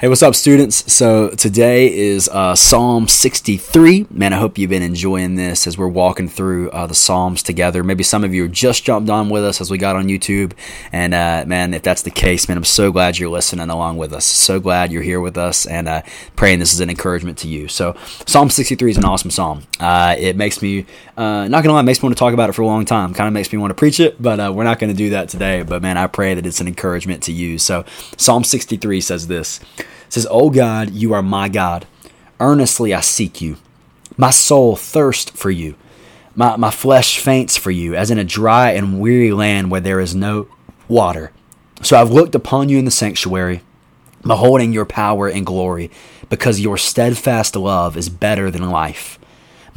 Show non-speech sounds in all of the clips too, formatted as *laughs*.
Hey, what's up, students? So today is uh, Psalm 63. Man, I hope you've been enjoying this as we're walking through uh, the Psalms together. Maybe some of you just jumped on with us as we got on YouTube. And uh, man, if that's the case, man, I'm so glad you're listening along with us. So glad you're here with us and uh, praying this is an encouragement to you. So Psalm 63 is an awesome psalm. Uh, it makes me, uh, not gonna lie, makes me want to talk about it for a long time. Kind of makes me want to preach it, but we're not going to do that today. But man, I pray that it's an encouragement to you. So Psalm 63 says this. It says, O God, you are my God. Earnestly I seek you. My soul thirsts for you. My, my flesh faints for you, as in a dry and weary land where there is no water. So I've looked upon you in the sanctuary, beholding your power and glory, because your steadfast love is better than life.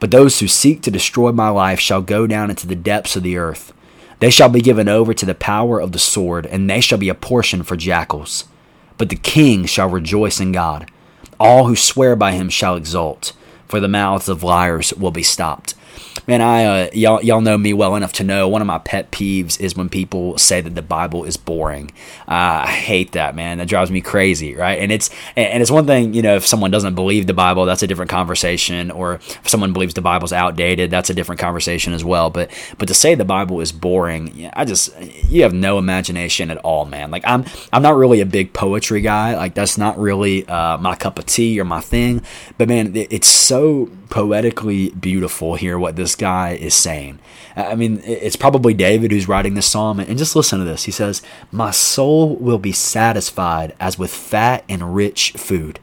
But those who seek to destroy my life shall go down into the depths of the earth. They shall be given over to the power of the sword, and they shall be a portion for jackals. But the king shall rejoice in God. All who swear by him shall exult for the mouths of liars will be stopped man, I uh, y'all y'all know me well enough to know one of my pet peeves is when people say that the Bible is boring. Uh, I hate that, man. That drives me crazy, right? And it's and it's one thing, you know, if someone doesn't believe the Bible, that's a different conversation. Or if someone believes the Bible's outdated, that's a different conversation as well. But but to say the Bible is boring, I just you have no imagination at all, man. Like I'm I'm not really a big poetry guy. Like that's not really uh, my cup of tea or my thing. But man, it's so poetically beautiful here what this guy is saying. I mean, it's probably David who's writing this psalm. And just listen to this. He says, My soul will be satisfied as with fat and rich food.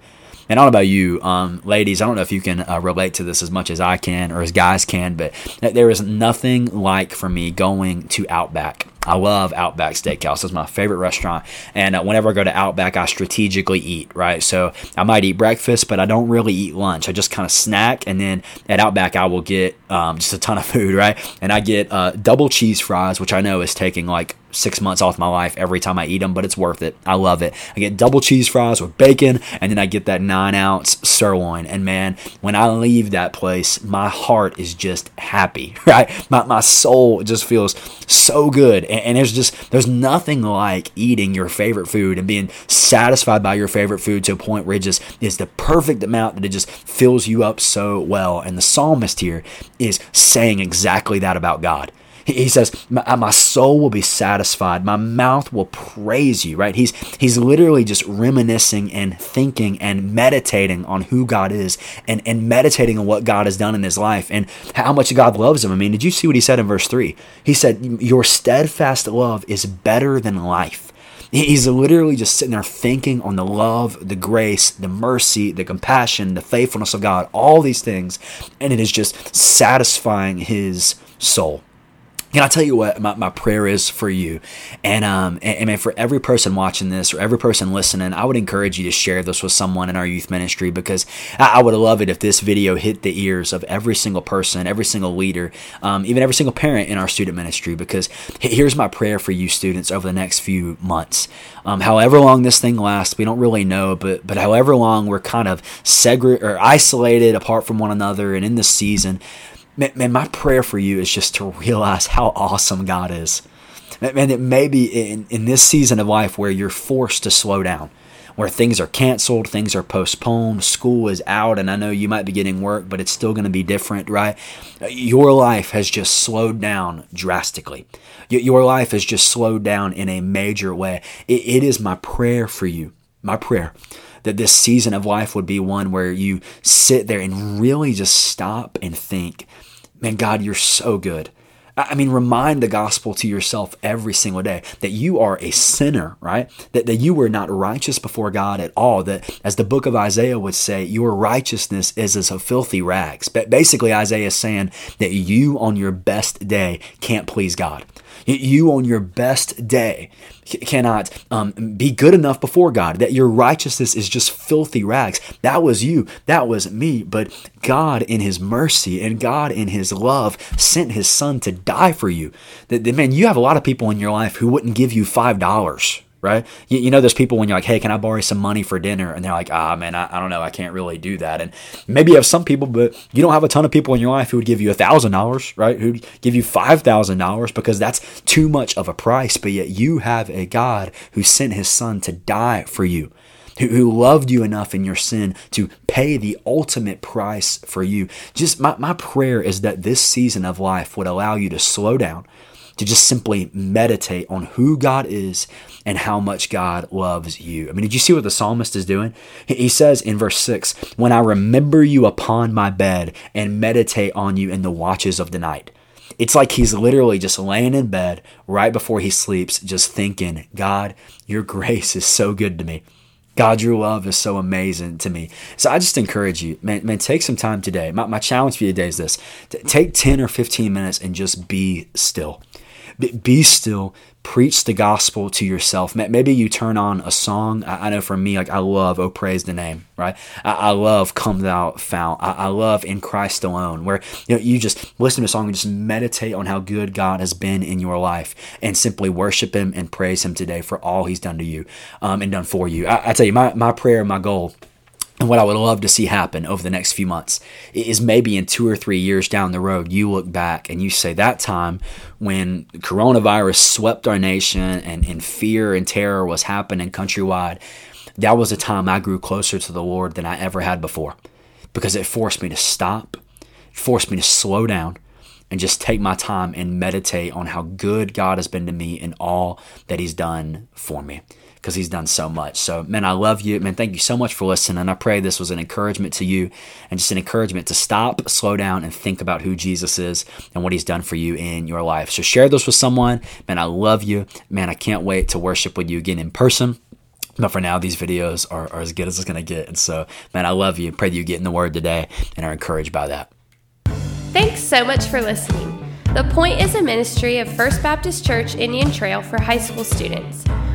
And I don't know about you, um, ladies. I don't know if you can uh, relate to this as much as I can or as guys can, but there is nothing like for me going to Outback I love Outback Steakhouse. It's my favorite restaurant. And uh, whenever I go to Outback, I strategically eat, right? So I might eat breakfast, but I don't really eat lunch. I just kind of snack. And then at Outback, I will get um, just a ton of food, *laughs* right? And I get uh, double cheese fries, which I know is taking like six months off my life every time I eat them, but it's worth it. I love it. I get double cheese fries with bacon, and then I get that nine ounce sirloin. And man, when I leave that place, my heart is just happy, *laughs* right? My, my soul just feels so good. And, and there's just, there's nothing like eating your favorite food and being satisfied by your favorite food to a point where it just is the perfect amount that it just fills you up so well. And the psalmist here is saying exactly that about God. He says, uh, "My soul will be satisfied. My mouth will praise you." Right? He's he's literally just reminiscing and thinking and meditating on who God is and and meditating on what God has done in his life and how much God loves him. I mean, did you see what he said in verse three? He said, "Your steadfast love is better than life." He's literally just sitting there thinking on the love, the grace, the mercy, the compassion, the faithfulness of God, all these things, and it is just satisfying his soul. Can I tell you what my, my prayer is for you? And um and, and for every person watching this or every person listening, I would encourage you to share this with someone in our youth ministry because I, I would love it if this video hit the ears of every single person, every single leader, um, even every single parent in our student ministry. Because here's my prayer for you students over the next few months. Um, however long this thing lasts, we don't really know, but but however long we're kind of segregated or isolated apart from one another and in this season man, my prayer for you is just to realize how awesome God is. Man, it may be in, in this season of life where you're forced to slow down, where things are canceled, things are postponed, school is out, and I know you might be getting work, but it's still going to be different, right? Your life has just slowed down drastically. Your life has just slowed down in a major way. it, it is my prayer for you, my prayer that this season of life would be one where you sit there and really just stop and think, man, God, you're so good. I mean, remind the gospel to yourself every single day that you are a sinner, right? That, that you were not righteous before God at all. That, as the book of Isaiah would say, your righteousness is as a filthy rags. But basically, Isaiah is saying that you on your best day can't please God. You on your best day cannot um, be good enough before God, that your righteousness is just filthy rags. That was you, that was me. But God, in His mercy and God, in His love, sent His Son to die for you. That, man, you have a lot of people in your life who wouldn't give you $5 right? You, you, know, there's people when you're like, hey, can I borrow some money for dinner? And they're like, ah, man, I, I don't know. I can't really do that. And maybe you have some people, but you don't have a ton of people in your life who would give you a $1,000, right? Who'd give you $5,000 because that's too much of a price. But yet you have a God who sent his son to die for you. Who, who loved you enough in your sin to pay the ultimate price for you. Just my, my prayer is that this season of life would allow you to slow down, to just simply meditate on who God is and how much God loves you. I mean, did you see what the psalmist is doing? He says in verse 6 When I remember you upon my bed and meditate on you in the watches of the night. It's like he's literally just laying in bed right before he sleeps, just thinking, God, your grace is so good to me. God, your love is so amazing to me. So I just encourage you, man, man take some time today. My, my challenge for you today is this take 10 or 15 minutes and just be still. Be still, preach the gospel to yourself. Maybe you turn on a song. I know for me, like I love "Oh Praise the Name," right? I, love "Come Thou Fount." I, love "In Christ Alone," where you know you just listen to a song and just meditate on how good God has been in your life, and simply worship Him and praise Him today for all He's done to you um, and done for you. I, I tell you, my my prayer, my goal and what I would love to see happen over the next few months. Is maybe in two or three years down the road, you look back and you say that time when coronavirus swept our nation and, and fear and terror was happening countrywide, that was a time I grew closer to the Lord than I ever had before because it forced me to stop, forced me to slow down, and just take my time and meditate on how good God has been to me and all that He's done for me because he's done so much. So, man, I love you. Man, thank you so much for listening. I pray this was an encouragement to you and just an encouragement to stop, slow down, and think about who Jesus is and what he's done for you in your life. So, share this with someone. Man, I love you. Man, I can't wait to worship with you again in person. But for now, these videos are, are as good as it's going to get. And so, man, I love you. Pray that you get in the word today and are encouraged by that. Thanks so much for listening. The Point is a ministry of First Baptist Church Indian Trail for high school students.